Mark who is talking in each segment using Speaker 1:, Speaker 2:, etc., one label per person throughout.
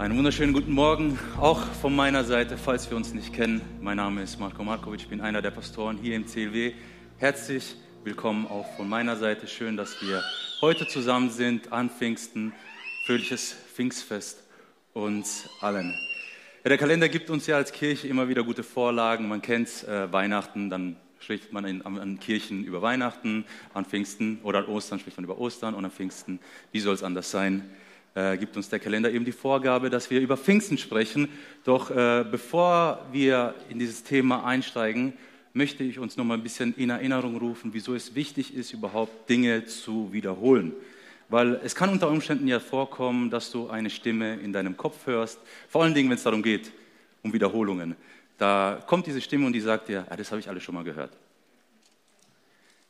Speaker 1: Einen wunderschönen guten Morgen, auch von meiner Seite, falls wir uns nicht kennen. Mein Name ist Marco Markovic, ich bin einer der Pastoren hier im CLW. Herzlich willkommen auch von meiner Seite. Schön, dass wir heute zusammen sind an Pfingsten. Fröhliches Pfingstfest uns allen. Der Kalender gibt uns ja als Kirche immer wieder gute Vorlagen. Man kennt äh, Weihnachten, dann spricht man in, an Kirchen über Weihnachten, an Pfingsten oder an Ostern spricht man über Ostern und an Pfingsten. Wie soll es anders sein? Äh, gibt uns der Kalender eben die Vorgabe, dass wir über Pfingsten sprechen. Doch äh, bevor wir in dieses Thema einsteigen, möchte ich uns noch mal ein bisschen in Erinnerung rufen, wieso es wichtig ist, überhaupt Dinge zu wiederholen. Weil es kann unter Umständen ja vorkommen, dass du eine Stimme in deinem Kopf hörst, vor allen Dingen, wenn es darum geht, um Wiederholungen. Da kommt diese Stimme und die sagt dir, ah, das habe ich alles schon mal gehört.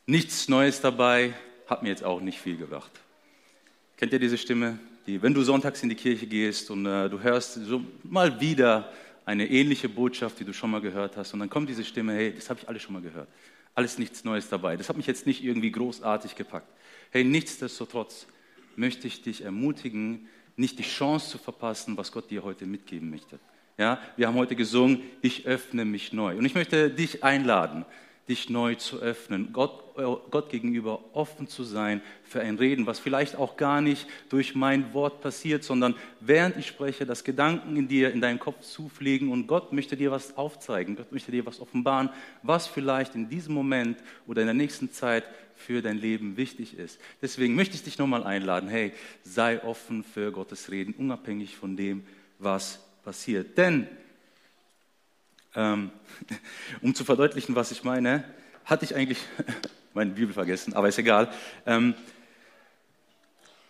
Speaker 1: Nichts Neues dabei, hat mir jetzt auch nicht viel gebracht. Kennt ihr diese Stimme? Die, wenn du sonntags in die Kirche gehst und äh, du hörst so mal wieder eine ähnliche Botschaft, die du schon mal gehört hast, und dann kommt diese Stimme, hey, das habe ich alles schon mal gehört. Alles nichts Neues dabei. Das hat mich jetzt nicht irgendwie großartig gepackt. Hey, nichtsdestotrotz möchte ich dich ermutigen, nicht die Chance zu verpassen, was Gott dir heute mitgeben möchte. Ja, wir haben heute gesungen, ich öffne mich neu. Und ich möchte dich einladen, dich neu zu öffnen, Gott, äh, Gott gegenüber offen zu sein für ein Reden, was vielleicht auch gar nicht durch mein Wort passiert, sondern während ich spreche, dass Gedanken in dir, in deinen Kopf zufliegen und Gott möchte dir was aufzeigen, Gott möchte dir was offenbaren, was vielleicht in diesem Moment oder in der nächsten Zeit für dein Leben wichtig ist. Deswegen möchte ich dich nochmal einladen, hey, sei offen für Gottes Reden, unabhängig von dem, was passiert. Denn um zu verdeutlichen, was ich meine, hatte ich eigentlich meine Bibel vergessen, aber ist egal. Ähm,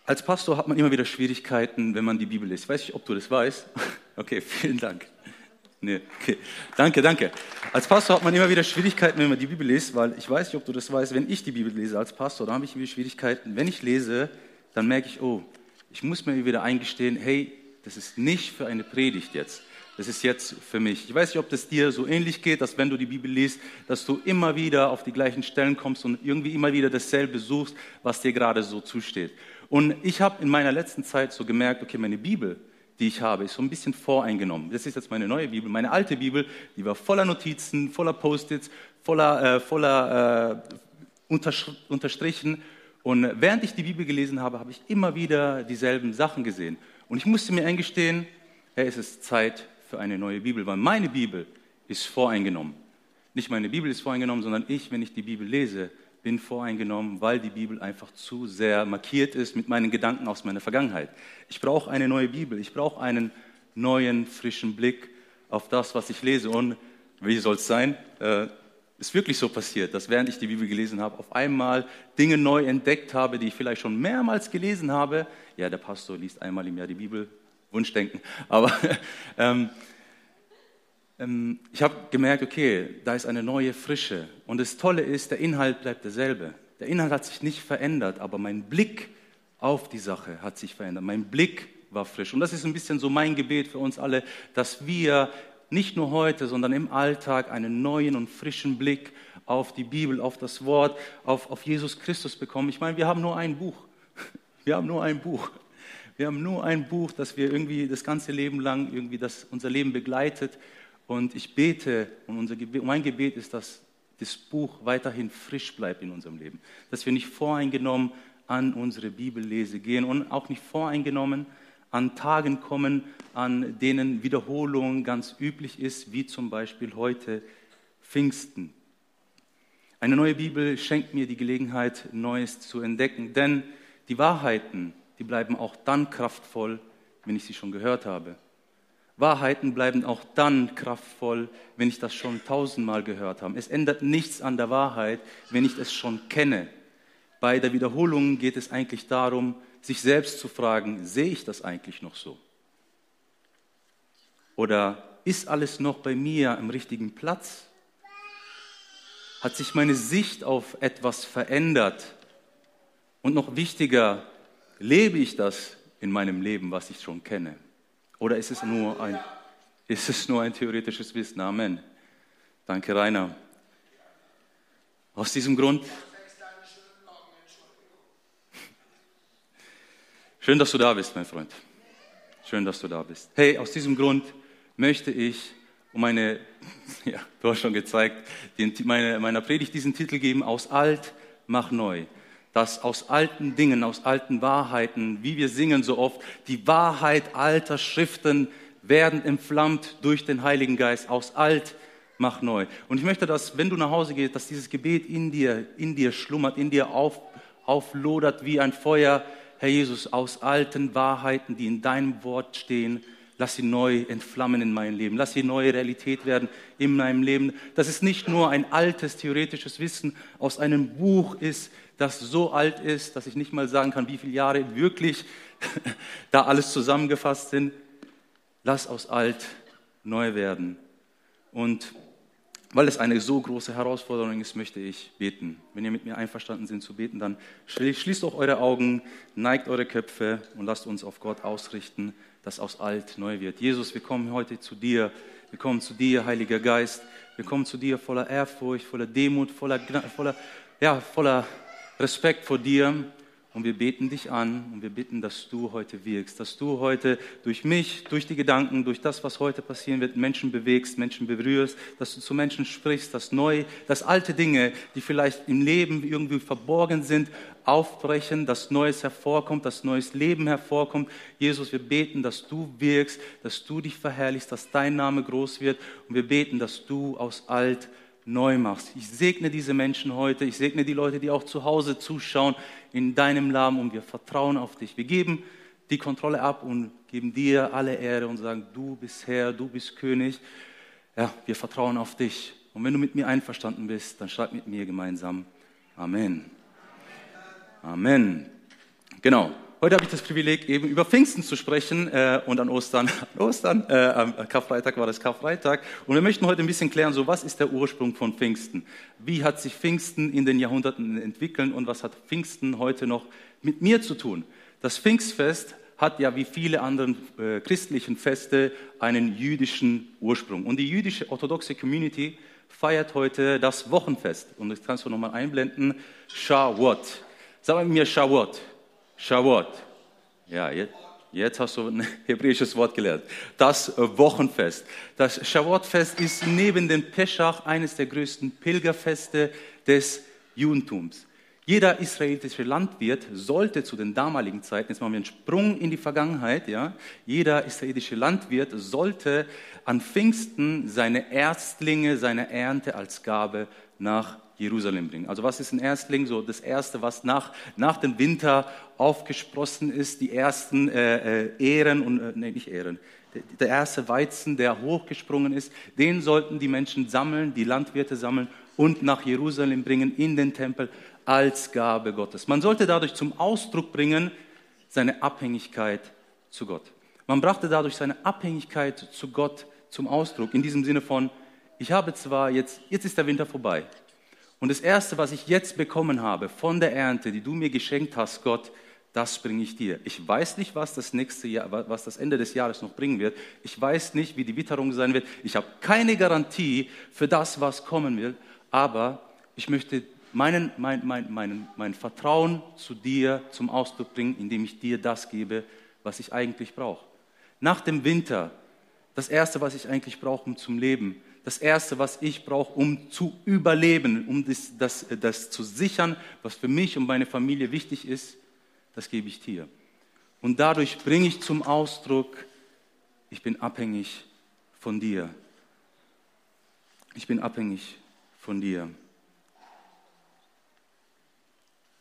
Speaker 1: als Pastor hat man immer wieder Schwierigkeiten, wenn man die Bibel liest. Ich weiß nicht, ob du das weißt. Okay, vielen Dank. Nee, okay. Danke, danke. Als Pastor hat man immer wieder Schwierigkeiten, wenn man die Bibel liest, weil ich weiß nicht, ob du das weißt, wenn ich die Bibel lese als Pastor, dann habe ich immer Schwierigkeiten. Wenn ich lese, dann merke ich, oh, ich muss mir wieder eingestehen, hey, das ist nicht für eine Predigt jetzt. Das ist jetzt für mich. Ich weiß nicht, ob das dir so ähnlich geht, dass wenn du die Bibel liest, dass du immer wieder auf die gleichen Stellen kommst und irgendwie immer wieder dasselbe suchst, was dir gerade so zusteht. Und ich habe in meiner letzten Zeit so gemerkt, okay, meine Bibel, die ich habe, ist so ein bisschen voreingenommen. Das ist jetzt meine neue Bibel. Meine alte Bibel, die war voller Notizen, voller Post-its, voller, äh, voller äh, unterstrichen. Und während ich die Bibel gelesen habe, habe ich immer wieder dieselben Sachen gesehen. Und ich musste mir eingestehen, hey, es ist Zeit für eine neue Bibel, weil meine Bibel ist voreingenommen. Nicht meine Bibel ist voreingenommen, sondern ich, wenn ich die Bibel lese, bin voreingenommen, weil die Bibel einfach zu sehr markiert ist mit meinen Gedanken aus meiner Vergangenheit. Ich brauche eine neue Bibel, ich brauche einen neuen, frischen Blick auf das, was ich lese. Und wie soll es sein? Äh, ist wirklich so passiert, dass während ich die Bibel gelesen habe, auf einmal Dinge neu entdeckt habe, die ich vielleicht schon mehrmals gelesen habe. Ja, der Pastor liest einmal im Jahr die Bibel, Wunschdenken. Aber ähm, ähm, ich habe gemerkt, okay, da ist eine neue Frische. Und das Tolle ist, der Inhalt bleibt derselbe. Der Inhalt hat sich nicht verändert, aber mein Blick auf die Sache hat sich verändert. Mein Blick war frisch. Und das ist ein bisschen so mein Gebet für uns alle, dass wir nicht nur heute, sondern im Alltag einen neuen und frischen Blick auf die Bibel, auf das Wort, auf, auf Jesus Christus bekommen. Ich meine, wir haben nur ein Buch. Wir haben nur ein Buch. Wir haben nur ein Buch, das wir irgendwie das ganze Leben lang irgendwie das unser Leben begleitet. Und ich bete und unser Gebet, mein Gebet ist, dass das Buch weiterhin frisch bleibt in unserem Leben, dass wir nicht voreingenommen an unsere Bibellese gehen und auch nicht voreingenommen an Tagen kommen, an denen Wiederholung ganz üblich ist, wie zum Beispiel heute Pfingsten. Eine neue Bibel schenkt mir die Gelegenheit, Neues zu entdecken, denn die Wahrheiten, die bleiben auch dann kraftvoll, wenn ich sie schon gehört habe. Wahrheiten bleiben auch dann kraftvoll, wenn ich das schon tausendmal gehört habe. Es ändert nichts an der Wahrheit, wenn ich es schon kenne. Bei der Wiederholung geht es eigentlich darum, sich selbst zu fragen, sehe ich das eigentlich noch so? Oder ist alles noch bei mir am richtigen Platz? Hat sich meine Sicht auf etwas verändert? Und noch wichtiger, Lebe ich das in meinem Leben, was ich schon kenne? Oder ist es nur ein, ist es nur ein theoretisches Wissen? Amen. Danke, Rainer. Aus diesem Grund. Schön, dass du da bist, mein Freund. Schön, dass du da bist. Hey, aus diesem Grund möchte ich meine, ja, du hast schon gezeigt, den, meine, meiner Predigt diesen Titel geben, aus alt mach neu. Dass aus alten Dingen, aus alten Wahrheiten, wie wir singen so oft, die Wahrheit alter Schriften werden entflammt durch den Heiligen Geist. Aus alt mach neu. Und ich möchte, dass, wenn du nach Hause gehst, dass dieses Gebet in dir, in dir schlummert, in dir auf, auflodert wie ein Feuer. Herr Jesus, aus alten Wahrheiten, die in deinem Wort stehen, Lass sie neu entflammen in meinem Leben. Lass sie neue Realität werden in meinem Leben. Dass es nicht nur ein altes theoretisches Wissen aus einem Buch ist, das so alt ist, dass ich nicht mal sagen kann, wie viele Jahre wirklich da alles zusammengefasst sind. Lass aus alt neu werden. Und weil es eine so große Herausforderung ist, möchte ich beten. Wenn ihr mit mir einverstanden sind zu beten, dann schließt doch eure Augen, neigt eure Köpfe und lasst uns auf Gott ausrichten das aus alt neu wird. Jesus, wir kommen heute zu dir. Wir kommen zu dir, Heiliger Geist. Wir kommen zu dir voller Ehrfurcht, voller Demut, voller, voller, ja, voller Respekt vor dir. Und wir beten dich an. Und wir bitten, dass du heute wirkst, dass du heute durch mich, durch die Gedanken, durch das, was heute passieren wird, Menschen bewegst, Menschen berührst, dass du zu Menschen sprichst, dass neu, dass alte Dinge, die vielleicht im Leben irgendwie verborgen sind, aufbrechen, dass Neues hervorkommt, dass neues Leben hervorkommt. Jesus, wir beten, dass du wirkst, dass du dich verherrlichst, dass dein Name groß wird. Und wir beten, dass du aus alt neu machst. Ich segne diese Menschen heute, ich segne die Leute, die auch zu Hause zuschauen in deinem Namen und wir vertrauen auf dich. Wir geben die Kontrolle ab und geben dir alle Ehre und sagen, du bist Herr, du bist König. Ja, wir vertrauen auf dich. Und wenn du mit mir einverstanden bist, dann schreib mit mir gemeinsam Amen. Amen. Genau. Heute habe ich das Privileg, eben über Pfingsten zu sprechen äh, und an Ostern. An Ostern, äh, am Karfreitag war das Karfreitag. Und wir möchten heute ein bisschen klären, so was ist der Ursprung von Pfingsten? Wie hat sich Pfingsten in den Jahrhunderten entwickelt und was hat Pfingsten heute noch mit mir zu tun? Das Pfingstfest hat ja wie viele andere äh, christlichen Feste einen jüdischen Ursprung. Und die jüdische orthodoxe Community feiert heute das Wochenfest. Und das kannst du nochmal einblenden. Shavuot. Sag mal mir Shavuot. Shavuot. Ja, jetzt, jetzt hast du ein hebräisches Wort gelernt. Das Wochenfest. Das Shavuot-Fest ist neben dem Peschach eines der größten Pilgerfeste des Judentums. Jeder israelitische Landwirt sollte zu den damaligen Zeiten, jetzt machen wir einen Sprung in die Vergangenheit, ja, jeder israelitische Landwirt sollte an Pfingsten seine Erstlinge, seine Ernte als Gabe nach Jerusalem bringen. Also was ist ein Erstling? So das Erste, was nach, nach dem Winter aufgesprossen ist, die ersten äh, äh, Ehren und, äh, nee, nicht Ehren, der erste Weizen, der hochgesprungen ist, den sollten die Menschen sammeln, die Landwirte sammeln und nach Jerusalem bringen, in den Tempel als Gabe Gottes. Man sollte dadurch zum Ausdruck bringen, seine Abhängigkeit zu Gott. Man brachte dadurch seine Abhängigkeit zu Gott zum Ausdruck, in diesem Sinne von, ich habe zwar jetzt, jetzt ist der Winter vorbei, und das Erste, was ich jetzt bekommen habe von der Ernte, die du mir geschenkt hast, Gott, das bringe ich dir. Ich weiß nicht, was das nächste Jahr, was das Ende des Jahres noch bringen wird. Ich weiß nicht, wie die Witterung sein wird. Ich habe keine Garantie für das, was kommen wird. Aber ich möchte meinen, mein, mein, mein, mein Vertrauen zu dir zum Ausdruck bringen, indem ich dir das gebe, was ich eigentlich brauche. Nach dem Winter, das Erste, was ich eigentlich brauche, um zum Leben, das Erste, was ich brauche, um zu überleben, um das, das, das zu sichern, was für mich und meine Familie wichtig ist, das gebe ich dir. Und dadurch bringe ich zum Ausdruck, ich bin abhängig von dir. Ich bin abhängig von dir.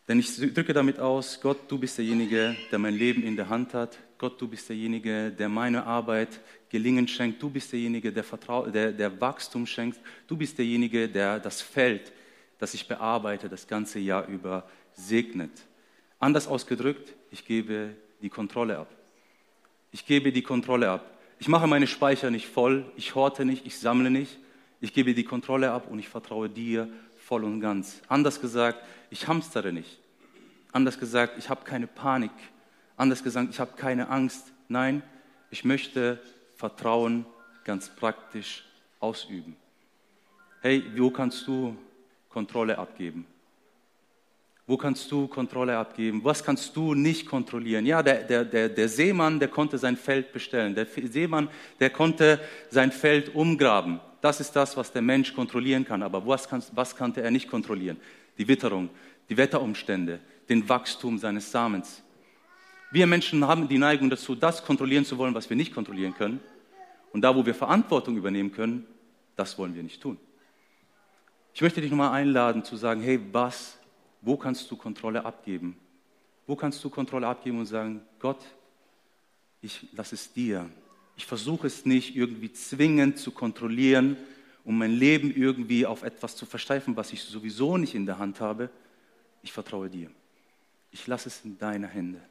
Speaker 1: Denn ich drücke damit aus, Gott, du bist derjenige, der mein Leben in der Hand hat. Gott, du bist derjenige, der meine Arbeit Gelingen schenkt. Du bist derjenige, der, Vertrau der, der Wachstum schenkt. Du bist derjenige, der das Feld, das ich bearbeite, das ganze Jahr über segnet. Anders ausgedrückt, ich gebe die Kontrolle ab. Ich gebe die Kontrolle ab. Ich mache meine Speicher nicht voll, ich horte nicht, ich sammle nicht. Ich gebe die Kontrolle ab und ich vertraue dir voll und ganz. Anders gesagt, ich hamstere nicht. Anders gesagt, ich habe keine Panik. Anders gesagt, ich habe keine Angst. Nein, ich möchte Vertrauen ganz praktisch ausüben. Hey, wo kannst du Kontrolle abgeben? Wo kannst du Kontrolle abgeben? Was kannst du nicht kontrollieren? Ja, der, der, der, der Seemann, der konnte sein Feld bestellen. Der Seemann, der konnte sein Feld umgraben. Das ist das, was der Mensch kontrollieren kann. Aber was, kann, was konnte er nicht kontrollieren? Die Witterung, die Wetterumstände, den Wachstum seines Samens. Wir Menschen haben die Neigung dazu, das kontrollieren zu wollen, was wir nicht kontrollieren können. Und da, wo wir Verantwortung übernehmen können, das wollen wir nicht tun. Ich möchte dich nochmal einladen zu sagen, hey, was, wo kannst du Kontrolle abgeben? Wo kannst du Kontrolle abgeben und sagen, Gott, ich lasse es dir. Ich versuche es nicht irgendwie zwingend zu kontrollieren, um mein Leben irgendwie auf etwas zu versteifen, was ich sowieso nicht in der Hand habe. Ich vertraue dir. Ich lasse es in deine Hände.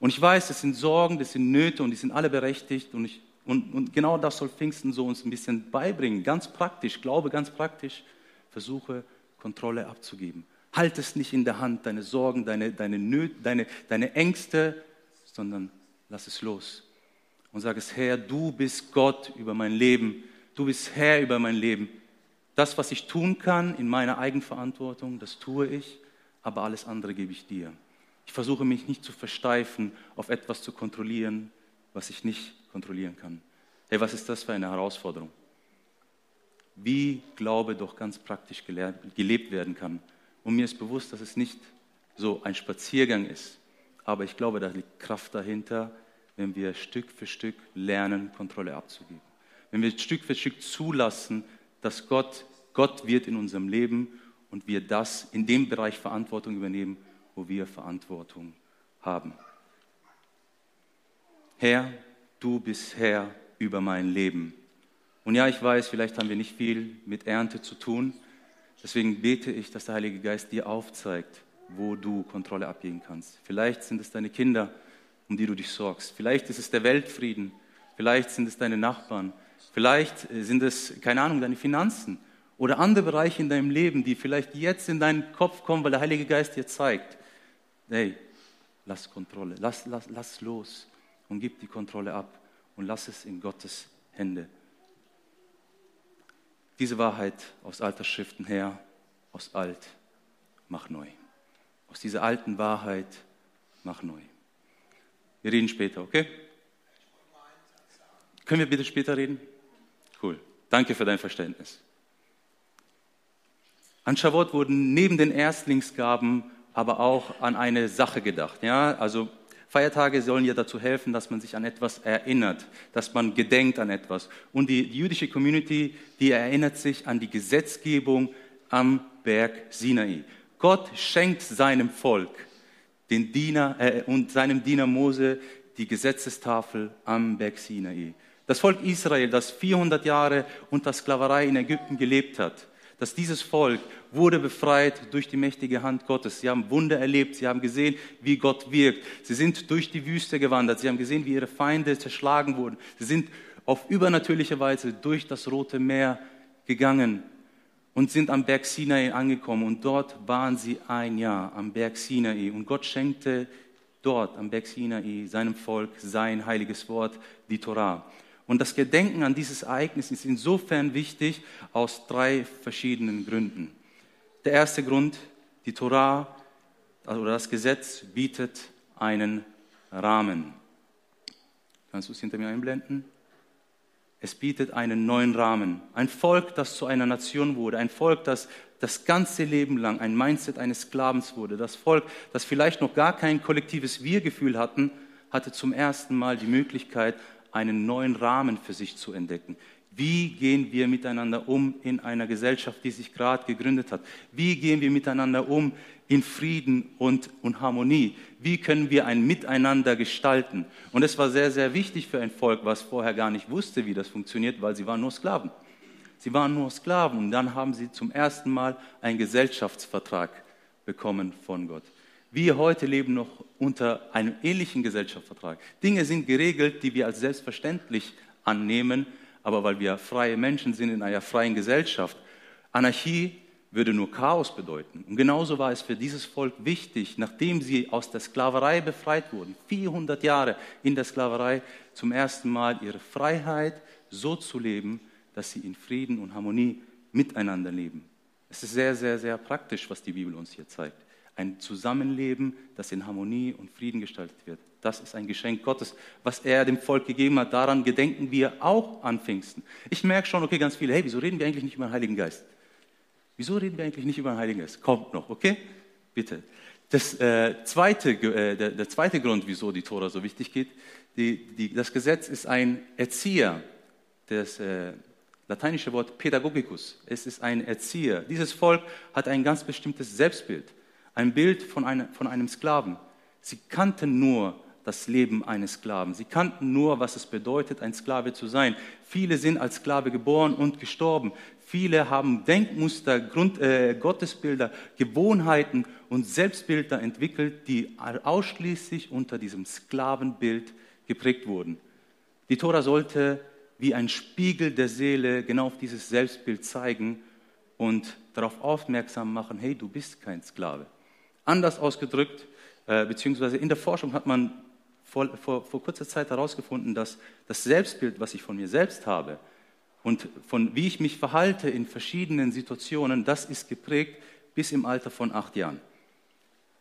Speaker 1: Und ich weiß, das sind Sorgen, das sind Nöte und die sind alle berechtigt. Und, ich, und, und genau das soll Pfingsten so uns ein bisschen beibringen. Ganz praktisch, glaube ganz praktisch. Versuche Kontrolle abzugeben. Halt es nicht in der Hand, deine Sorgen, deine, deine Nöte, deine, deine Ängste, sondern lass es los. Und sag es, Herr, du bist Gott über mein Leben. Du bist Herr über mein Leben. Das, was ich tun kann in meiner Eigenverantwortung, das tue ich, aber alles andere gebe ich dir. Ich versuche mich nicht zu versteifen, auf etwas zu kontrollieren, was ich nicht kontrollieren kann. Hey, was ist das für eine Herausforderung? Wie Glaube doch ganz praktisch gelebt werden kann. Und mir ist bewusst, dass es nicht so ein Spaziergang ist. Aber ich glaube, da liegt Kraft dahinter, wenn wir Stück für Stück lernen, Kontrolle abzugeben. Wenn wir Stück für Stück zulassen, dass Gott Gott wird in unserem Leben und wir das in dem Bereich Verantwortung übernehmen, wo wir Verantwortung haben. Herr, du bist Herr über mein Leben. Und ja, ich weiß, vielleicht haben wir nicht viel mit Ernte zu tun. Deswegen bete ich, dass der Heilige Geist dir aufzeigt, wo du Kontrolle abgeben kannst. Vielleicht sind es deine Kinder, um die du dich sorgst. Vielleicht ist es der Weltfrieden. Vielleicht sind es deine Nachbarn. Vielleicht sind es, keine Ahnung, deine Finanzen oder andere Bereiche in deinem Leben, die vielleicht jetzt in deinen Kopf kommen, weil der Heilige Geist dir zeigt, hey, lass Kontrolle, lass, lass, lass los und gib die Kontrolle ab und lass es in Gottes Hände. Diese Wahrheit aus alter Schriften her, aus alt, mach neu. Aus dieser alten Wahrheit, mach neu. Wir reden später, okay? Können wir bitte später reden? Cool. Danke für dein Verständnis. An Shavuot wurden neben den Erstlingsgaben aber auch an eine Sache gedacht. Ja, also Feiertage sollen ja dazu helfen, dass man sich an etwas erinnert, dass man gedenkt an etwas. Und die jüdische Community, die erinnert sich an die Gesetzgebung am Berg Sinai. Gott schenkt seinem Volk den Diener, äh, und seinem Diener Mose die Gesetzestafel am Berg Sinai. Das Volk Israel, das 400 Jahre unter Sklaverei in Ägypten gelebt hat, dass dieses Volk wurde befreit durch die mächtige Hand Gottes. Sie haben Wunder erlebt, sie haben gesehen, wie Gott wirkt. Sie sind durch die Wüste gewandert, sie haben gesehen, wie ihre Feinde zerschlagen wurden. Sie sind auf übernatürliche Weise durch das Rote Meer gegangen und sind am Berg Sinai angekommen. Und dort waren sie ein Jahr am Berg Sinai. Und Gott schenkte dort am Berg Sinai seinem Volk sein heiliges Wort, die Torah. Und das Gedenken an dieses Ereignis ist insofern wichtig aus drei verschiedenen Gründen. Der erste Grund, die Torah also das Gesetz bietet einen Rahmen. Kannst du es hinter mir einblenden? Es bietet einen neuen Rahmen. Ein Volk, das zu einer Nation wurde. Ein Volk, das das ganze Leben lang ein Mindset eines Sklavens wurde. Das Volk, das vielleicht noch gar kein kollektives Wir-Gefühl hatten, hatte zum ersten Mal die Möglichkeit, einen neuen Rahmen für sich zu entdecken. Wie gehen wir miteinander um in einer Gesellschaft, die sich gerade gegründet hat? Wie gehen wir miteinander um in Frieden und, und Harmonie? Wie können wir ein Miteinander gestalten? Und es war sehr, sehr wichtig für ein Volk, was vorher gar nicht wusste, wie das funktioniert, weil sie waren nur Sklaven. Sie waren nur Sklaven und dann haben sie zum ersten Mal einen Gesellschaftsvertrag bekommen von Gott. Wir heute leben noch unter einem ähnlichen Gesellschaftsvertrag. Dinge sind geregelt, die wir als selbstverständlich annehmen, aber weil wir freie Menschen sind in einer freien Gesellschaft. Anarchie würde nur Chaos bedeuten. Und genauso war es für dieses Volk wichtig, nachdem sie aus der Sklaverei befreit wurden, 400 Jahre in der Sklaverei, zum ersten Mal ihre Freiheit so zu leben, dass sie in Frieden und Harmonie miteinander leben. Es ist sehr, sehr, sehr praktisch, was die Bibel uns hier zeigt. Ein Zusammenleben, das in Harmonie und Frieden gestaltet wird. Das ist ein Geschenk Gottes, was er dem Volk gegeben hat. Daran gedenken wir auch an Pfingsten. Ich merke schon, okay, ganz viele, hey, wieso reden wir eigentlich nicht über den Heiligen Geist? Wieso reden wir eigentlich nicht über den Heiligen Geist? Kommt noch, okay? Bitte. Das, äh, zweite, äh, der, der, zweite Grund, wieso die Tora so wichtig geht, die, die, das Gesetz ist ein Erzieher. Das äh, lateinische Wort Pädagogicus. Es ist ein Erzieher. Dieses Volk hat ein ganz bestimmtes Selbstbild. Ein Bild von, eine, von einem Sklaven. Sie kannten nur das Leben eines Sklaven. Sie kannten nur, was es bedeutet, ein Sklave zu sein. Viele sind als Sklave geboren und gestorben. Viele haben Denkmuster, Grund, äh, Gottesbilder, Gewohnheiten und Selbstbilder entwickelt, die ausschließlich unter diesem Sklavenbild geprägt wurden. Die Tora sollte wie ein Spiegel der Seele genau auf dieses Selbstbild zeigen und darauf aufmerksam machen, hey, du bist kein Sklave. Anders ausgedrückt, äh, beziehungsweise in der Forschung hat man vor, vor, vor kurzer Zeit herausgefunden, dass das Selbstbild, was ich von mir selbst habe, und von wie ich mich verhalte in verschiedenen Situationen, das ist geprägt bis im Alter von acht Jahren.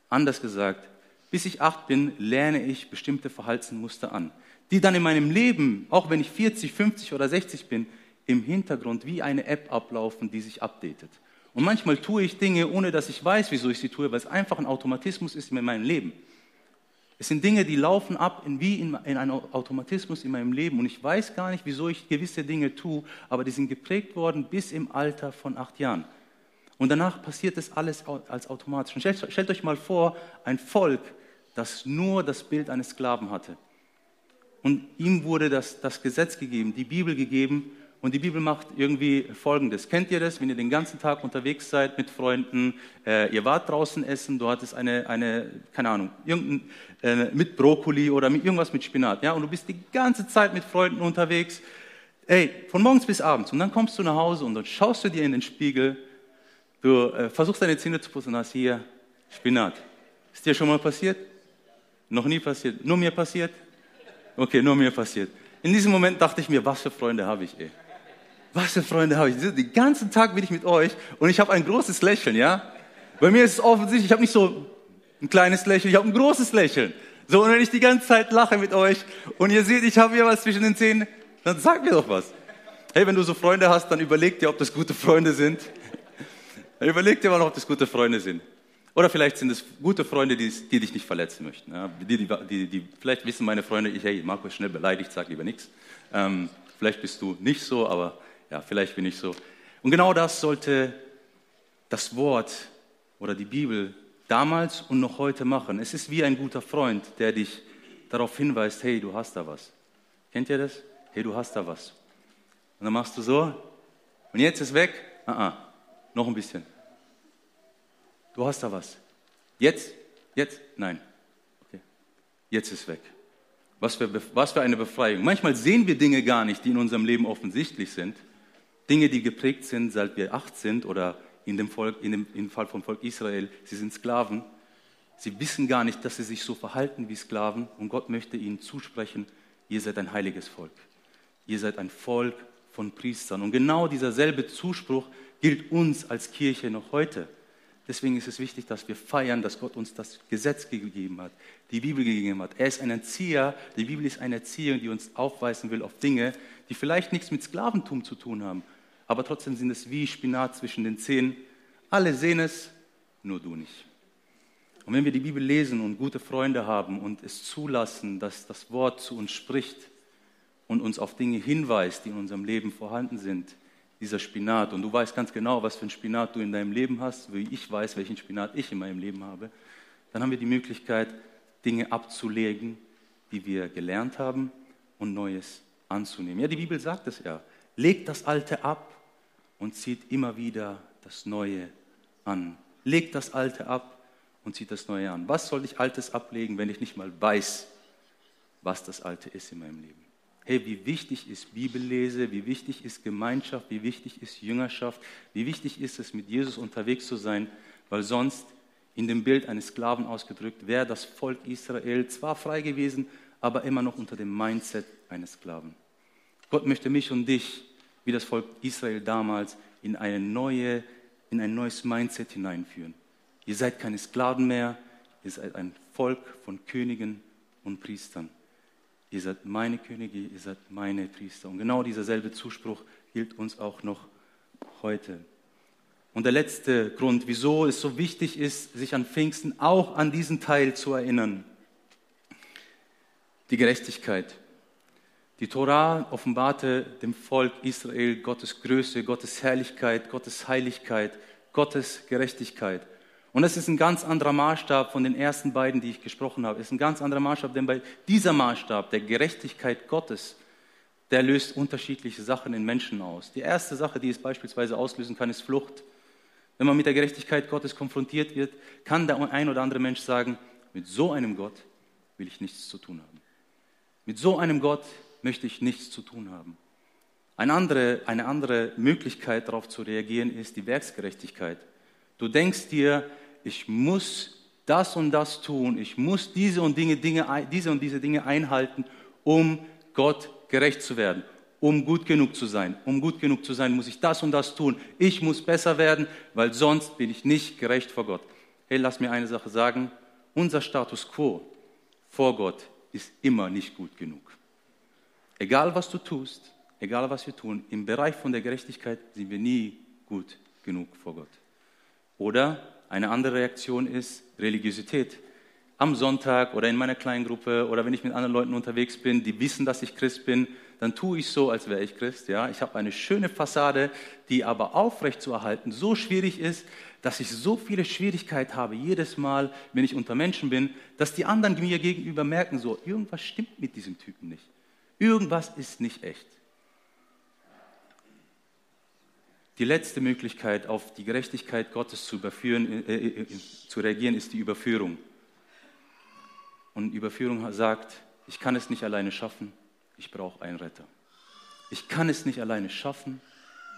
Speaker 1: Anders gesagt, bis ich acht bin, lerne ich bestimmte Verhaltensmuster an, die dann in meinem Leben, auch wenn ich 40, 50 oder 60 bin, im Hintergrund wie eine App ablaufen, die sich updatet. Und manchmal tue ich Dinge, ohne dass ich weiß, wieso ich sie tue, weil es einfach ein Automatismus ist in meinem Leben. Es sind Dinge, die laufen ab in, wie in, in einem Automatismus in meinem Leben. Und ich weiß gar nicht, wieso ich gewisse Dinge tue, aber die sind geprägt worden bis im Alter von acht Jahren. Und danach passiert es alles als automatisch. Und stellt, stellt euch mal vor, ein Volk, das nur das Bild eines Sklaven hatte. Und ihm wurde das, das Gesetz gegeben, die Bibel gegeben, und die Bibel macht irgendwie Folgendes. Kennt ihr das, wenn ihr den ganzen Tag unterwegs seid mit Freunden, äh, ihr wart draußen essen, du hattest eine, eine keine Ahnung, irgendein, äh, mit Brokkoli oder mit, irgendwas mit Spinat, ja, und du bist die ganze Zeit mit Freunden unterwegs, ey, von morgens bis abends, und dann kommst du nach Hause und dann schaust du dir in den Spiegel, du äh, versuchst deine Zähne zu putzen und hast hier Spinat. Ist dir schon mal passiert? Noch nie passiert? Nur mir passiert? Okay, nur mir passiert. In diesem Moment dachte ich mir, was für Freunde habe ich, ey was für Freunde habe ich? Den ganzen Tag bin ich mit euch und ich habe ein großes Lächeln, ja? Bei mir ist es offensichtlich, ich habe nicht so ein kleines Lächeln, ich habe ein großes Lächeln. So, und wenn ich die ganze Zeit lache mit euch und ihr seht, ich habe hier was zwischen den Zähnen, dann sag mir doch was. Hey, wenn du so Freunde hast, dann überleg dir, ob das gute Freunde sind. Dann überleg dir mal, ob das gute Freunde sind. Oder vielleicht sind es gute Freunde, die, die dich nicht verletzen möchten. Ja? Die, die, die, vielleicht wissen meine Freunde, ich, hey, Markus schnell beleidigt, sag lieber nichts. Ähm, vielleicht bist du nicht so, aber ja, vielleicht bin ich so. Und genau das sollte das Wort oder die Bibel damals und noch heute machen. Es ist wie ein guter Freund, der dich darauf hinweist, hey, du hast da was. Kennt ihr das? Hey, du hast da was. Und dann machst du so, und jetzt ist weg. Ah, ah, noch ein bisschen. Du hast da was. Jetzt? Jetzt? Nein. Okay. Jetzt ist weg. Was für, was für eine Befreiung. Manchmal sehen wir Dinge gar nicht, die in unserem Leben offensichtlich sind. Dinge, die geprägt sind, seit wir acht sind oder in dem, Volk, in dem, im Fall vom Volk Israel, sie sind Sklaven. Sie wissen gar nicht, dass sie sich so verhalten wie Sklaven und Gott möchte ihnen zusprechen, ihr seid ein heiliges Volk. Ihr seid ein Volk von Priestern. Und genau dieser selbe Zuspruch gilt uns als Kirche noch heute. Deswegen ist es wichtig, dass wir feiern, dass Gott uns das Gesetz gegeben hat, die Bibel gegeben hat. Er ist ein Erzieher, die Bibel ist eine Erziehung, die uns aufweisen will auf Dinge, die vielleicht nichts mit Sklaventum zu tun haben, aber trotzdem sind es wie Spinat zwischen den Zähnen. Alle sehen es, nur du nicht. Und wenn wir die Bibel lesen und gute Freunde haben und es zulassen, dass das Wort zu uns spricht und uns auf Dinge hinweist, die in unserem Leben vorhanden sind, dieser Spinat, und du weißt ganz genau, was für ein Spinat du in deinem Leben hast, wie ich weiß, welchen Spinat ich in meinem Leben habe, dann haben wir die Möglichkeit, Dinge abzulegen, die wir gelernt haben und Neues anzunehmen. Ja, die Bibel sagt es ja. Legt das Alte ab und zieht immer wieder das Neue an. Legt das Alte ab und zieht das Neue an. Was soll ich Altes ablegen, wenn ich nicht mal weiß, was das Alte ist in meinem Leben? Hey, wie wichtig ist Bibellese, wie wichtig ist Gemeinschaft, wie wichtig ist Jüngerschaft, wie wichtig ist es, mit Jesus unterwegs zu sein, weil sonst in dem Bild eines Sklaven ausgedrückt wäre das Volk Israel zwar frei gewesen, aber immer noch unter dem Mindset eines Sklaven. Gott möchte mich und dich wie das Volk Israel damals, in eine neue in ein neues Mindset hineinführen. Ihr seid keine Sklaven mehr, ihr seid ein Volk von Königen und Priestern. Ihr seid meine Könige, ihr seid meine Priester. Und genau dieser selbe Zuspruch gilt uns auch noch heute. Und der letzte Grund, wieso es so wichtig ist, sich an Pfingsten auch an diesen Teil zu erinnern. Die Gerechtigkeit. Die Torah offenbarte dem Volk Israel Gottes Größe, Gottes Herrlichkeit, Gottes Heiligkeit, Gottes Gerechtigkeit. Und es ist ein ganz anderer Maßstab von den ersten beiden, die ich gesprochen habe. Es ist ein ganz anderer Maßstab, denn bei dieser Maßstab der Gerechtigkeit Gottes, der löst unterschiedliche Sachen in Menschen aus. Die erste Sache, die es beispielsweise auslösen kann, ist Flucht. Wenn man mit der Gerechtigkeit Gottes konfrontiert wird, kann der ein oder andere Mensch sagen, mit so einem Gott will ich nichts zu tun haben. Mit so einem Gott möchte ich nichts zu tun haben. Eine andere, eine andere Möglichkeit darauf zu reagieren ist die Werksgerechtigkeit. Du denkst dir, ich muss das und das tun, ich muss diese und, Dinge, Dinge, diese und diese Dinge einhalten, um Gott gerecht zu werden, um gut genug zu sein. Um gut genug zu sein, muss ich das und das tun. Ich muss besser werden, weil sonst bin ich nicht gerecht vor Gott. Hey, lass mir eine Sache sagen. Unser Status quo vor Gott ist immer nicht gut genug. Egal was du tust, egal was wir tun, im Bereich von der Gerechtigkeit sind wir nie gut genug vor Gott. Oder eine andere Reaktion ist Religiosität. Am Sonntag oder in meiner kleinen Gruppe oder wenn ich mit anderen Leuten unterwegs bin, die wissen, dass ich Christ bin, dann tue ich so, als wäre ich Christ. Ja? Ich habe eine schöne Fassade, die aber aufrecht zu erhalten so schwierig ist, dass ich so viele Schwierigkeiten habe, jedes Mal, wenn ich unter Menschen bin, dass die anderen mir gegenüber merken, so, irgendwas stimmt mit diesem Typen nicht. Irgendwas ist nicht echt. Die letzte Möglichkeit, auf die Gerechtigkeit Gottes zu, überführen, äh, äh, zu reagieren, ist die Überführung. Und Überführung sagt, ich kann es nicht alleine schaffen, ich brauche einen Retter. Ich kann es nicht alleine schaffen,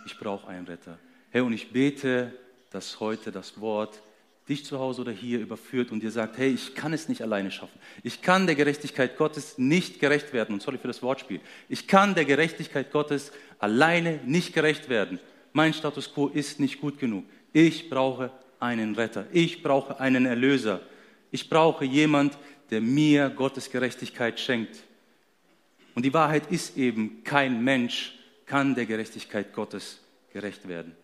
Speaker 1: ich brauche einen Retter. Herr, und ich bete, dass heute das Wort dich zu Hause oder hier überführt und dir sagt, hey, ich kann es nicht alleine schaffen. Ich kann der Gerechtigkeit Gottes nicht gerecht werden. Und sorry für das Wortspiel. Ich kann der Gerechtigkeit Gottes alleine nicht gerecht werden mein Status quo ist nicht gut genug. Ich brauche einen Retter. Ich brauche einen Erlöser. Ich brauche jemand, der mir Gottes Gerechtigkeit schenkt. Und die Wahrheit ist eben, kein Mensch kann der Gerechtigkeit Gottes gerecht werden.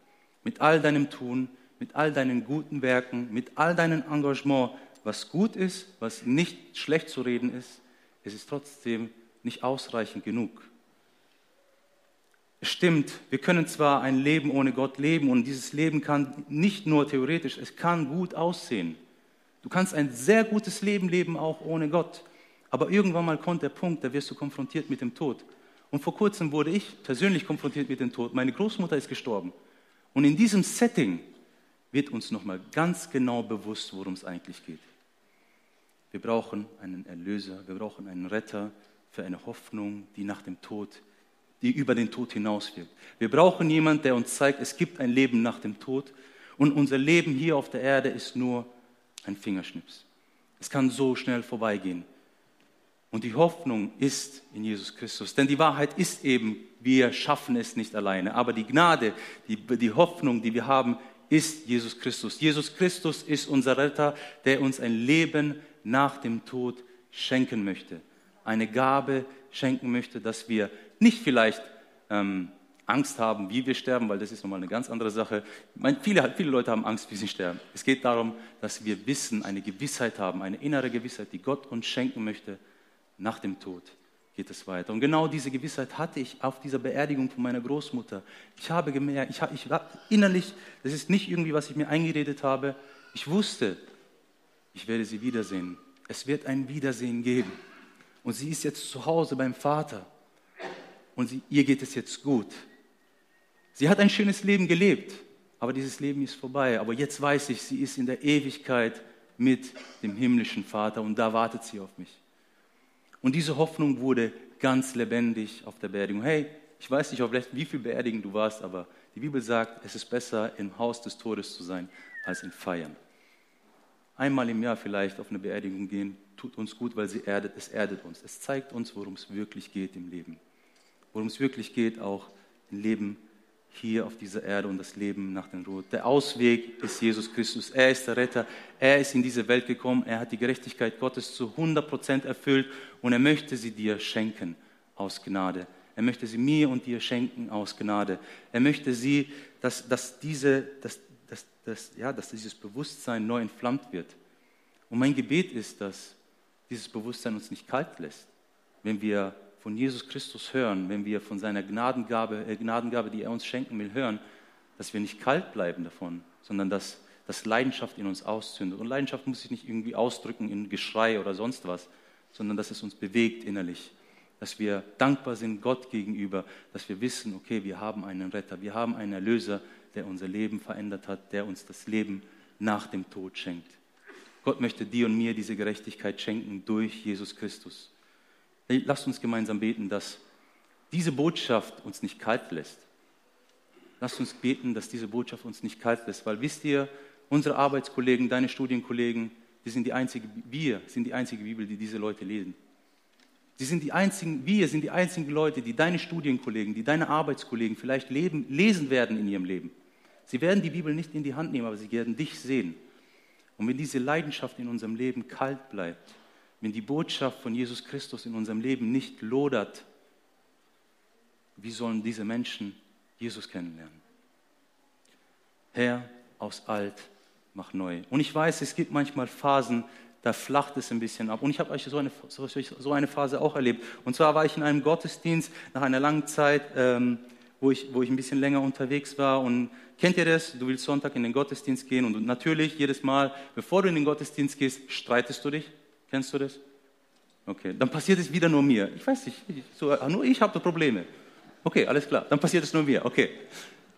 Speaker 1: Mit all deinem Tun, mit all deinen guten Werken, mit all deinem Engagement, was gut ist, was nicht schlecht zu reden ist, es ist trotzdem nicht ausreichend genug. Es stimmt, wir können zwar ein Leben ohne Gott leben und dieses Leben kann nicht nur theoretisch, es kann gut aussehen. Du kannst ein sehr gutes Leben leben auch ohne Gott. Aber irgendwann mal kommt der Punkt, da wirst du konfrontiert mit dem Tod. Und vor kurzem wurde ich persönlich konfrontiert mit dem Tod. Meine Großmutter ist gestorben. Und in diesem Setting wird uns nochmal ganz genau bewusst, worum es eigentlich geht. Wir brauchen einen Erlöser, wir brauchen einen Retter für eine Hoffnung, die nach dem Tod die über den Tod hinauswirkt. Wir brauchen jemanden, der uns zeigt, es gibt ein Leben nach dem Tod und unser Leben hier auf der Erde ist nur ein Fingerschnips. Es kann so schnell vorbeigehen. Und die Hoffnung ist in Jesus Christus. Denn die Wahrheit ist eben, wir schaffen es nicht alleine. Aber die Gnade, die, die Hoffnung, die wir haben, ist Jesus Christus. Jesus Christus ist unser Retter, der uns ein Leben nach dem Tod schenken möchte. Eine Gabe schenken möchte, dass wir nicht vielleicht ähm, Angst haben, wie wir sterben, weil das ist nochmal eine ganz andere Sache. Meine, viele, viele Leute haben Angst, wie sie sterben. Es geht darum, dass wir wissen, eine Gewissheit haben, eine innere Gewissheit, die Gott uns schenken möchte. Nach dem Tod geht es weiter. Und genau diese Gewissheit hatte ich auf dieser Beerdigung von meiner Großmutter. Ich habe gemerkt, ich, ich war innerlich, das ist nicht irgendwie, was ich mir eingeredet habe. Ich wusste, ich werde sie wiedersehen. Es wird ein Wiedersehen geben. Und sie ist jetzt zu Hause beim Vater und sie, ihr geht es jetzt gut. Sie hat ein schönes Leben gelebt, aber dieses Leben ist vorbei. Aber jetzt weiß ich, sie ist in der Ewigkeit mit dem himmlischen Vater und da wartet sie auf mich. Und diese Hoffnung wurde ganz lebendig auf der Beerdigung. Hey, ich weiß nicht, wie viel Beerdigung du warst, aber die Bibel sagt, es ist besser, im Haus des Todes zu sein, als in Feiern. Einmal im Jahr vielleicht auf eine Beerdigung gehen, tut uns gut, weil sie erdet, es erdet uns. Es zeigt uns, worum es wirklich geht im Leben worum es wirklich geht, auch im Leben hier auf dieser Erde und das Leben nach dem Tod. Der Ausweg ist Jesus Christus. Er ist der Retter. Er ist in diese Welt gekommen. Er hat die Gerechtigkeit Gottes zu 100 Prozent erfüllt und er möchte sie dir schenken aus Gnade. Er möchte sie mir und dir schenken aus Gnade. Er möchte sie, dass, dass, diese, dass, dass, ja, dass dieses Bewusstsein neu entflammt wird. Und mein Gebet ist, dass dieses Bewusstsein uns nicht kalt lässt, wenn wir von Jesus Christus hören, wenn wir von seiner Gnadengabe, äh, Gnadengabe, die er uns schenken will, hören, dass wir nicht kalt bleiben davon, sondern dass, dass Leidenschaft in uns auszündet. Und Leidenschaft muss sich nicht irgendwie ausdrücken in Geschrei oder sonst was, sondern dass es uns bewegt innerlich. Dass wir dankbar sind Gott gegenüber, dass wir wissen, okay, wir haben einen Retter, wir haben einen Erlöser, der unser Leben verändert hat, der uns das Leben nach dem Tod schenkt. Gott möchte dir und mir diese Gerechtigkeit schenken durch Jesus Christus. Lasst uns gemeinsam beten, dass diese Botschaft uns nicht kalt lässt. Lasst uns beten, dass diese Botschaft uns nicht kalt lässt, weil wisst ihr, unsere Arbeitskollegen, deine Studienkollegen, die sind die einzige, wir sind die einzige Bibel, die diese Leute lesen. Sie sind die einzigen, wir sind die einzigen Leute, die deine Studienkollegen, die deine Arbeitskollegen vielleicht leben, lesen werden in ihrem Leben. Sie werden die Bibel nicht in die Hand nehmen, aber sie werden dich sehen. Und wenn diese Leidenschaft in unserem Leben kalt bleibt, wenn die Botschaft von Jesus Christus in unserem Leben nicht lodert, wie sollen diese Menschen Jesus kennenlernen? Herr, aus alt, mach neu. Und ich weiß, es gibt manchmal Phasen, da flacht es ein bisschen ab. Und ich habe euch so eine, so eine Phase auch erlebt. Und zwar war ich in einem Gottesdienst nach einer langen Zeit, ähm, wo, ich, wo ich ein bisschen länger unterwegs war. Und kennt ihr das? Du willst Sonntag in den Gottesdienst gehen und natürlich jedes Mal, bevor du in den Gottesdienst gehst, streitest du dich. Kennst du das? Okay, dann passiert es wieder nur mir. Ich weiß nicht, so, nur ich habe Probleme. Okay, alles klar, dann passiert es nur mir. Okay,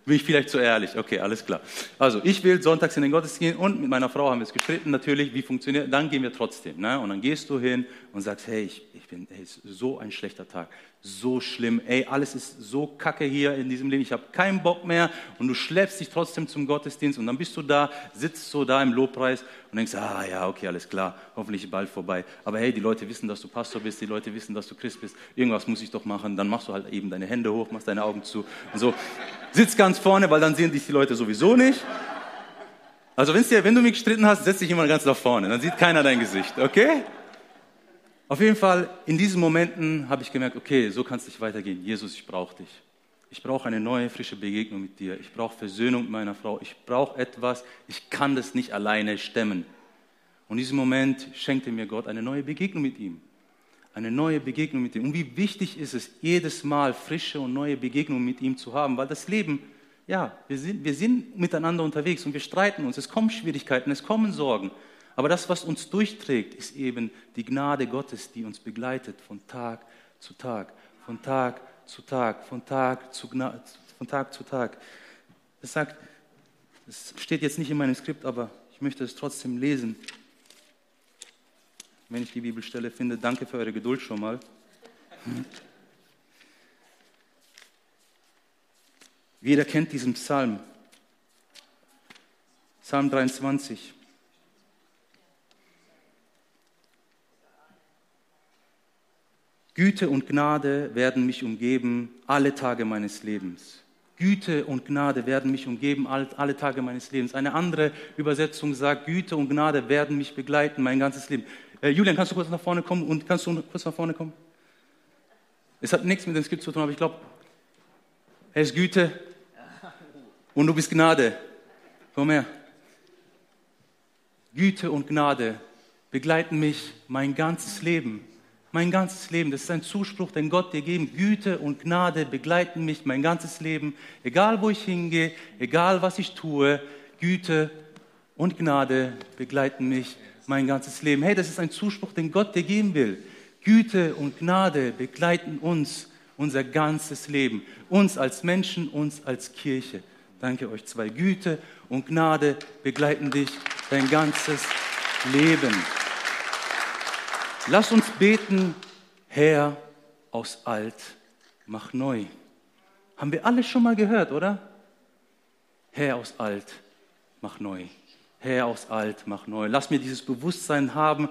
Speaker 1: bin ich vielleicht zu ehrlich? Okay, alles klar. Also, ich will sonntags in den Gottesdienst gehen und mit meiner Frau haben wir es gestritten, natürlich, wie funktioniert, dann gehen wir trotzdem. Ne? Und dann gehst du hin und sagst, hey, ich, ich bin, hey, ist so ein schlechter Tag, so schlimm, ey, alles ist so kacke hier in diesem Leben, ich habe keinen Bock mehr und du schleppst dich trotzdem zum Gottesdienst und dann bist du da, sitzt so da im Lobpreis und denkst, ah ja, okay, alles klar, hoffentlich bald vorbei. Aber hey, die Leute wissen, dass du Pastor bist, die Leute wissen, dass du Christ bist, irgendwas muss ich doch machen, dann machst du halt eben deine Hände hoch, machst deine Augen zu und so. Sitz ganz vorne, weil dann sehen dich die Leute sowieso nicht. Also wenn du mich gestritten hast, setz dich immer ganz nach vorne, dann sieht keiner dein Gesicht, okay? Auf jeden Fall, in diesen Momenten habe ich gemerkt, okay, so kann es nicht weitergehen. Jesus, ich brauche dich. Ich brauche eine neue, frische Begegnung mit dir. Ich brauche Versöhnung mit meiner Frau. Ich brauche etwas. Ich kann das nicht alleine stemmen. Und in diesem Moment schenkte mir Gott eine neue Begegnung mit ihm. Eine neue Begegnung mit ihm. Und wie wichtig ist es, jedes Mal frische und neue Begegnungen mit ihm zu haben, weil das Leben, ja, wir sind, wir sind miteinander unterwegs und wir streiten uns. Es kommen Schwierigkeiten, es kommen Sorgen. Aber das, was uns durchträgt, ist eben die Gnade Gottes, die uns begleitet von Tag zu Tag, von Tag zu Tag, von Tag zu, von Tag, zu Tag. Es sagt, es steht jetzt nicht in meinem Skript, aber ich möchte es trotzdem lesen. Wenn ich die Bibelstelle finde, danke für eure Geduld schon mal. Jeder kennt diesen Psalm. Psalm 23. Güte und Gnade werden mich umgeben alle Tage meines Lebens. Güte und Gnade werden mich umgeben alle, Tage meines Lebens. Eine andere Übersetzung sagt, Güte und Gnade werden mich begleiten mein ganzes Leben. Äh, Julian, kannst du kurz nach vorne kommen und kannst du kurz nach vorne kommen? Es hat nichts mit dem Skript zu tun, aber ich glaube, er ist Güte und du bist Gnade. Komm her. Güte und Gnade begleiten mich mein ganzes Leben mein ganzes Leben. Das ist ein Zuspruch, den Gott dir geben. Güte und Gnade begleiten mich mein ganzes Leben. Egal wo ich hingehe, egal was ich tue, Güte und Gnade begleiten mich mein ganzes Leben. Hey, das ist ein Zuspruch, den Gott dir geben will. Güte und Gnade begleiten uns unser ganzes Leben. Uns als Menschen, uns als Kirche. Danke euch zwei. Güte und Gnade begleiten dich dein ganzes Leben. Lass uns beten, Herr, aus alt, mach neu. Haben wir alle schon mal gehört, oder? Herr aus alt, mach neu. Herr aus alt, mach neu. Lass mir dieses Bewusstsein haben,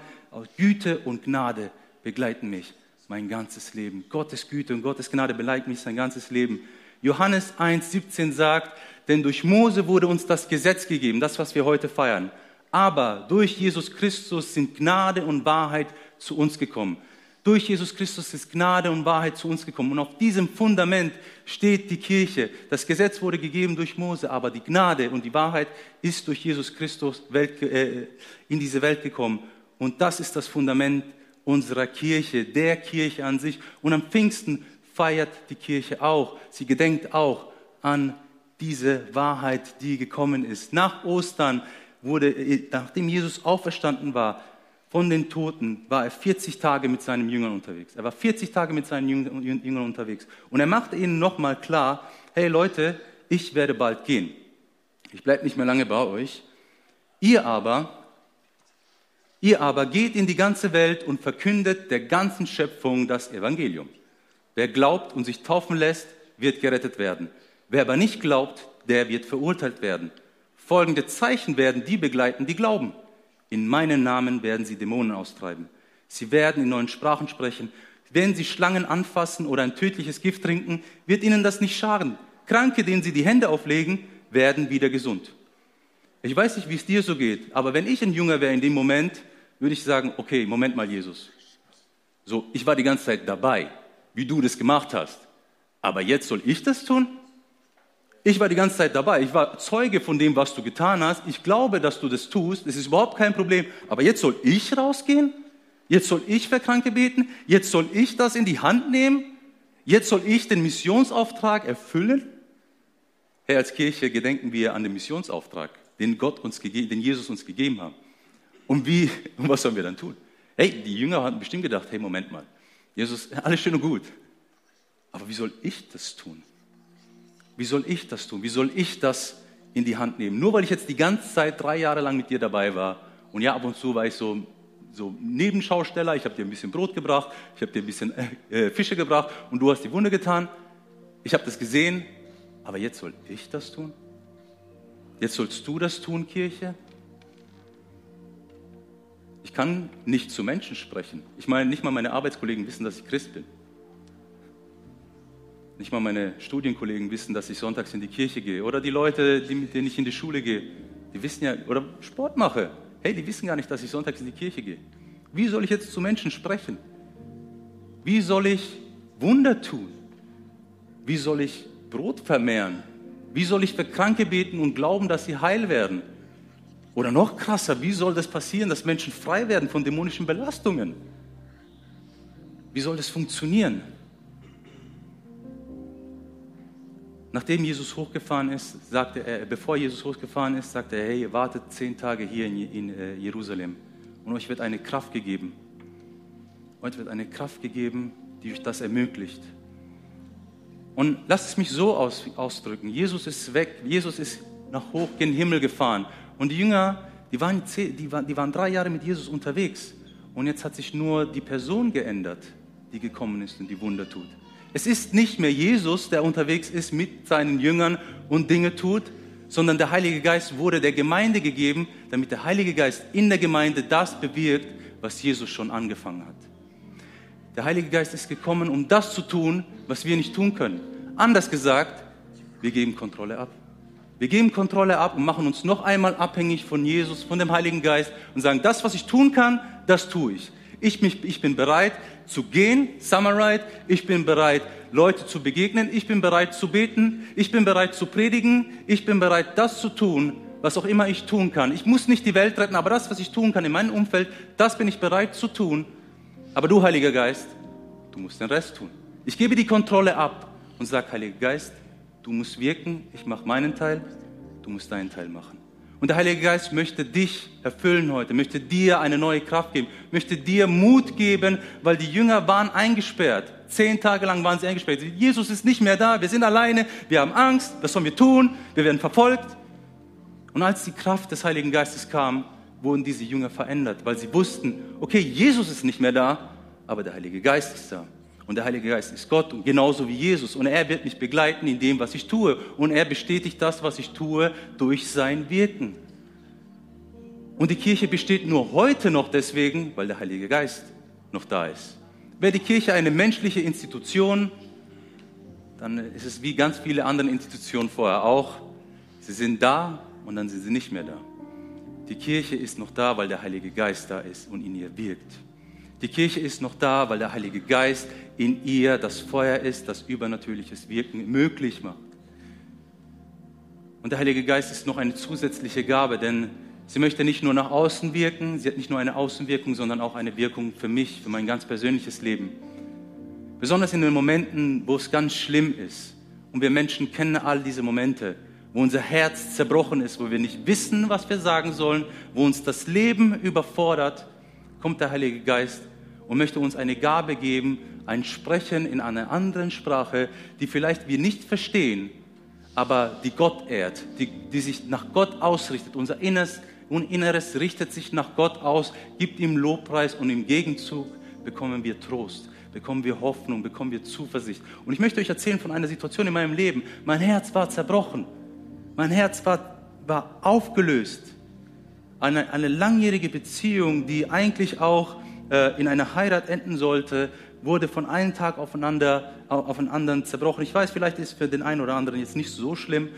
Speaker 1: Güte und Gnade begleiten mich mein ganzes Leben. Gottes Güte und Gottes Gnade begleiten mich sein ganzes Leben. Johannes 1, 17 sagt, denn durch Mose wurde uns das Gesetz gegeben, das, was wir heute feiern. Aber durch Jesus Christus sind Gnade und Wahrheit zu uns gekommen. Durch Jesus Christus ist Gnade und Wahrheit zu uns gekommen. Und auf diesem Fundament steht die Kirche. Das Gesetz wurde gegeben durch Mose, aber die Gnade und die Wahrheit ist durch Jesus Christus Welt, äh, in diese Welt gekommen. Und das ist das Fundament unserer Kirche, der Kirche an sich. Und am Pfingsten feiert die Kirche auch. Sie gedenkt auch an diese Wahrheit, die gekommen ist. Nach Ostern wurde, äh, nachdem Jesus auferstanden war, von den Toten war er 40 Tage mit seinen Jüngern unterwegs. Er war 40 Tage mit seinen Jüngern unterwegs. Und er machte ihnen nochmal klar, hey Leute, ich werde bald gehen. Ich bleibe nicht mehr lange bei euch. Ihr aber, ihr aber geht in die ganze Welt und verkündet der ganzen Schöpfung das Evangelium. Wer glaubt und sich taufen lässt, wird gerettet werden. Wer aber nicht glaubt, der wird verurteilt werden. Folgende Zeichen werden die begleiten, die glauben. In meinem Namen werden sie Dämonen austreiben. Sie werden in neuen Sprachen sprechen. Wenn sie Schlangen anfassen oder ein tödliches Gift trinken, wird ihnen das nicht schaden. Kranke, denen sie die Hände auflegen, werden wieder gesund. Ich weiß nicht, wie es dir so geht, aber wenn ich ein Jünger wäre in dem Moment, würde ich sagen, okay, Moment mal, Jesus. So, ich war die ganze Zeit dabei, wie du das gemacht hast. Aber jetzt soll ich das tun? Ich war die ganze Zeit dabei. Ich war Zeuge von dem, was du getan hast. Ich glaube, dass du das tust. Es ist überhaupt kein Problem. Aber jetzt soll ich rausgehen? Jetzt soll ich für Kranke beten? Jetzt soll ich das in die Hand nehmen? Jetzt soll ich den Missionsauftrag erfüllen? Hey, als Kirche gedenken wir an den Missionsauftrag, den Gott uns gegeben, den Jesus uns gegeben hat. Und wie, und was sollen wir dann tun? Hey, die Jünger hatten bestimmt gedacht, hey, Moment mal. Jesus, alles schön und gut. Aber wie soll ich das tun? Wie soll ich das tun? Wie soll ich das in die Hand nehmen? Nur weil ich jetzt die ganze Zeit drei Jahre lang mit dir dabei war und ja, ab und zu war ich so, so Nebenschausteller, ich habe dir ein bisschen Brot gebracht, ich habe dir ein bisschen äh, äh, Fische gebracht und du hast die Wunde getan. Ich habe das gesehen, aber jetzt soll ich das tun? Jetzt sollst du das tun, Kirche? Ich kann nicht zu Menschen sprechen. Ich meine, nicht mal meine Arbeitskollegen wissen, dass ich Christ bin. Nicht mal meine Studienkollegen wissen, dass ich sonntags in die Kirche gehe. Oder die Leute, die, mit denen ich in die Schule gehe, die wissen ja, oder Sport mache. Hey, die wissen gar nicht, dass ich sonntags in die Kirche gehe. Wie soll ich jetzt zu Menschen sprechen? Wie soll ich Wunder tun? Wie soll ich Brot vermehren? Wie soll ich für Kranke beten und glauben, dass sie heil werden? Oder noch krasser, wie soll das passieren, dass Menschen frei werden von dämonischen Belastungen? Wie soll das funktionieren? Nachdem Jesus hochgefahren ist, sagte er, bevor Jesus hochgefahren ist, sagte er, hey, wartet zehn Tage hier in, in äh, Jerusalem und euch wird eine Kraft gegeben. Euch wird eine Kraft gegeben, die euch das ermöglicht. Und lasst es mich so aus, ausdrücken. Jesus ist weg. Jesus ist nach hoch gen Himmel gefahren. Und die Jünger, die waren, die, waren, die waren drei Jahre mit Jesus unterwegs. Und jetzt hat sich nur die Person geändert, die gekommen ist und die Wunder tut. Es ist nicht mehr Jesus, der unterwegs ist mit seinen Jüngern und Dinge tut, sondern der Heilige Geist wurde der Gemeinde gegeben, damit der Heilige Geist in der Gemeinde das bewirkt, was Jesus schon angefangen hat. Der Heilige Geist ist gekommen, um das zu tun, was wir nicht tun können. Anders gesagt, wir geben Kontrolle ab. Wir geben Kontrolle ab und machen uns noch einmal abhängig von Jesus, von dem Heiligen Geist und sagen, das, was ich tun kann, das tue ich. Ich, mich, ich bin bereit zu gehen, Samarite. Ich bin bereit, Leute zu begegnen. Ich bin bereit zu beten. Ich bin bereit zu predigen. Ich bin bereit, das zu tun, was auch immer ich tun kann. Ich muss nicht die Welt retten, aber das, was ich tun kann in meinem Umfeld, das bin ich bereit zu tun. Aber du, Heiliger Geist, du musst den Rest tun. Ich gebe die Kontrolle ab und sage, Heiliger Geist, du musst wirken. Ich mache meinen Teil. Du musst deinen Teil machen. Und der Heilige Geist möchte dich erfüllen heute, möchte dir eine neue Kraft geben, möchte dir Mut geben, weil die Jünger waren eingesperrt. Zehn Tage lang waren sie eingesperrt. Jesus ist nicht mehr da, wir sind alleine, wir haben Angst, was sollen wir tun? Wir werden verfolgt. Und als die Kraft des Heiligen Geistes kam, wurden diese Jünger verändert, weil sie wussten, okay, Jesus ist nicht mehr da, aber der Heilige Geist ist da. Und der Heilige Geist ist Gott und genauso wie Jesus. Und er wird mich begleiten in dem, was ich tue. Und er bestätigt das, was ich tue, durch sein Wirken. Und die Kirche besteht nur heute noch deswegen, weil der Heilige Geist noch da ist. Wäre die Kirche eine menschliche Institution, dann ist es wie ganz viele andere Institutionen vorher auch. Sie sind da und dann sind sie nicht mehr da. Die Kirche ist noch da, weil der Heilige Geist da ist und in ihr wirkt. Die Kirche ist noch da, weil der Heilige Geist in ihr das Feuer ist, das übernatürliches Wirken möglich macht. Und der Heilige Geist ist noch eine zusätzliche Gabe, denn sie möchte nicht nur nach außen wirken, sie hat nicht nur eine Außenwirkung, sondern auch eine Wirkung für mich, für mein ganz persönliches Leben. Besonders in den Momenten, wo es ganz schlimm ist. Und wir Menschen kennen all diese Momente, wo unser Herz zerbrochen ist, wo wir nicht wissen, was wir sagen sollen, wo uns das Leben überfordert, kommt der Heilige Geist und möchte uns eine Gabe geben, ein Sprechen in einer anderen Sprache, die vielleicht wir nicht verstehen, aber die Gott ehrt, die, die sich nach Gott ausrichtet. Unser Inneres, Inneres richtet sich nach Gott aus, gibt ihm Lobpreis und im Gegenzug bekommen wir Trost bekommen wir Hoffnung, bekommen wir Zuversicht. Und ich möchte euch erzählen von einer Situation in meinem Leben. Mein Herz war zerbrochen. Mein Herz war, war aufgelöst. Eine, eine langjährige Beziehung, die eigentlich auch in einer Heirat enden sollte, wurde von einem Tag aufeinander, auf den anderen zerbrochen. Ich weiß, vielleicht ist es für den einen oder anderen jetzt nicht so schlimm.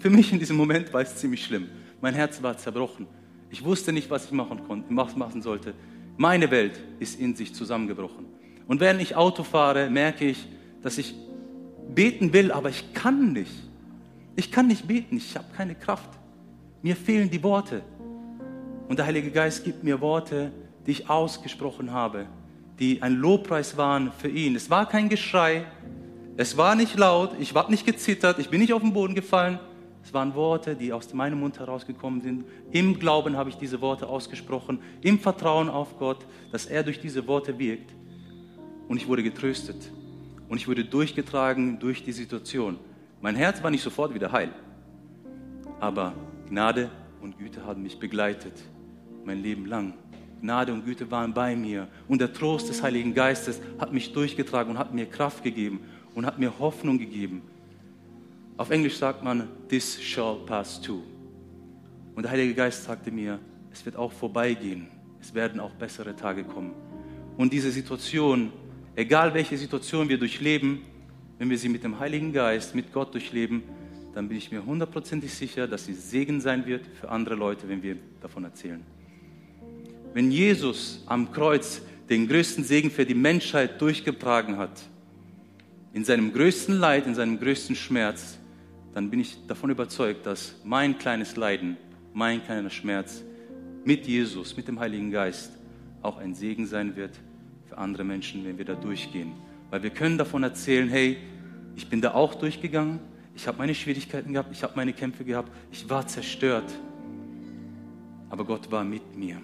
Speaker 1: Für mich in diesem Moment war es ziemlich schlimm. Mein Herz war zerbrochen. Ich wusste nicht, was ich machen, konnte, machen sollte. Meine Welt ist in sich zusammengebrochen. Und während ich Auto fahre, merke ich, dass ich beten will, aber ich kann nicht. Ich kann nicht beten, ich habe keine Kraft. Mir fehlen die Worte. Und der Heilige Geist gibt mir Worte, die ich ausgesprochen habe, die ein Lobpreis waren für ihn. Es war kein Geschrei, es war nicht laut, ich war nicht gezittert, ich bin nicht auf den Boden gefallen. Es waren Worte, die aus meinem Mund herausgekommen sind. Im Glauben habe ich diese Worte ausgesprochen, im Vertrauen auf Gott, dass er durch diese Worte wirkt und ich wurde getröstet. Und ich wurde durchgetragen durch die Situation. Mein Herz war nicht sofort wieder heil, aber Gnade und Güte haben mich begleitet, mein Leben lang. Gnade und Güte waren bei mir und der Trost des Heiligen Geistes hat mich durchgetragen und hat mir Kraft gegeben und hat mir Hoffnung gegeben. Auf Englisch sagt man, this shall pass too. Und der Heilige Geist sagte mir, es wird auch vorbeigehen, es werden auch bessere Tage kommen. Und diese Situation Egal welche Situation wir durchleben, wenn wir sie mit dem Heiligen Geist, mit Gott durchleben, dann bin ich mir hundertprozentig sicher, dass sie Segen sein wird für andere Leute, wenn wir davon erzählen. Wenn Jesus am Kreuz den größten Segen für die Menschheit durchgetragen hat, in seinem größten Leid, in seinem größten Schmerz, dann bin ich davon überzeugt, dass mein kleines Leiden, mein kleiner Schmerz mit Jesus, mit dem Heiligen Geist auch ein Segen sein wird für andere Menschen, wenn wir da durchgehen. Weil wir können davon erzählen, hey, ich bin da auch durchgegangen, ich habe meine Schwierigkeiten gehabt, ich habe meine Kämpfe gehabt, ich war zerstört. Aber Gott war mit mir.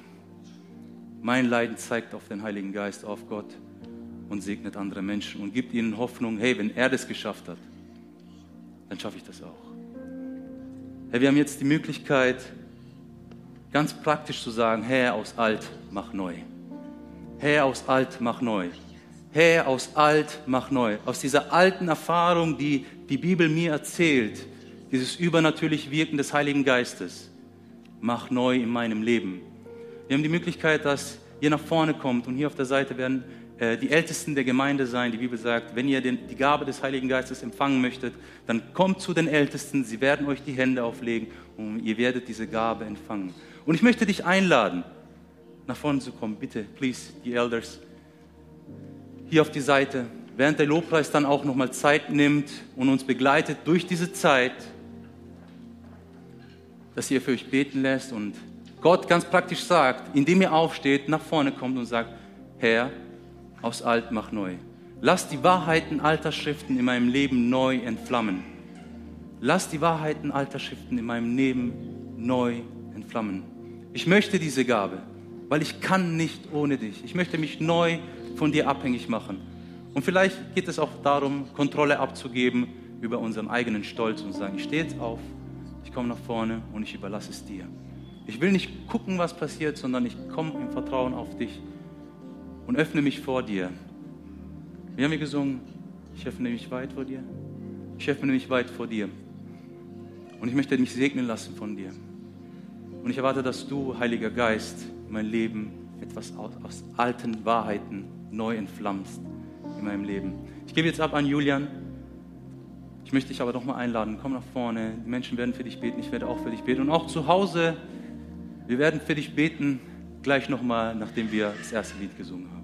Speaker 1: Mein Leiden zeigt auf den Heiligen Geist, auf Gott und segnet andere Menschen und gibt ihnen Hoffnung, hey, wenn er das geschafft hat, dann schaffe ich das auch. Hey, wir haben jetzt die Möglichkeit, ganz praktisch zu sagen, Herr, aus alt, mach neu. Herr, aus alt mach neu. Herr, aus alt mach neu. Aus dieser alten Erfahrung, die die Bibel mir erzählt, dieses übernatürlich Wirken des Heiligen Geistes, mach neu in meinem Leben. Wir haben die Möglichkeit, dass ihr nach vorne kommt und hier auf der Seite werden äh, die Ältesten der Gemeinde sein. Die Bibel sagt, wenn ihr den, die Gabe des Heiligen Geistes empfangen möchtet, dann kommt zu den Ältesten, sie werden euch die Hände auflegen und ihr werdet diese Gabe empfangen. Und ich möchte dich einladen, nach vorne zu kommen. Bitte, please, die Elders. Hier auf die Seite. Während der Lobpreis dann auch nochmal Zeit nimmt und uns begleitet durch diese Zeit, dass ihr für euch beten lässt und Gott ganz praktisch sagt, indem ihr aufsteht, nach vorne kommt und sagt, Herr, aus alt mach neu. Lass die Wahrheiten alter Schriften in meinem Leben neu entflammen. Lass die Wahrheiten alter Schriften in meinem Leben neu entflammen. Ich möchte diese Gabe weil ich kann nicht ohne dich. Ich möchte mich neu von dir abhängig machen. Und vielleicht geht es auch darum, Kontrolle abzugeben über unseren eigenen Stolz und sagen, ich stehe jetzt auf, ich komme nach vorne und ich überlasse es dir. Ich will nicht gucken, was passiert, sondern ich komme im Vertrauen auf dich und öffne mich vor dir. Wir haben hier gesungen, ich öffne mich weit vor dir. Ich öffne mich weit vor dir. Und ich möchte mich segnen lassen von dir. Und ich erwarte, dass du, Heiliger Geist, mein Leben etwas aus, aus alten Wahrheiten neu entflammst in meinem Leben. Ich gebe jetzt ab an Julian Ich möchte dich aber noch mal einladen, komm nach vorne. Die Menschen werden für dich beten, ich werde auch für dich beten. Und auch zu Hause, wir werden für dich beten, gleich noch mal, nachdem wir das erste Lied gesungen haben.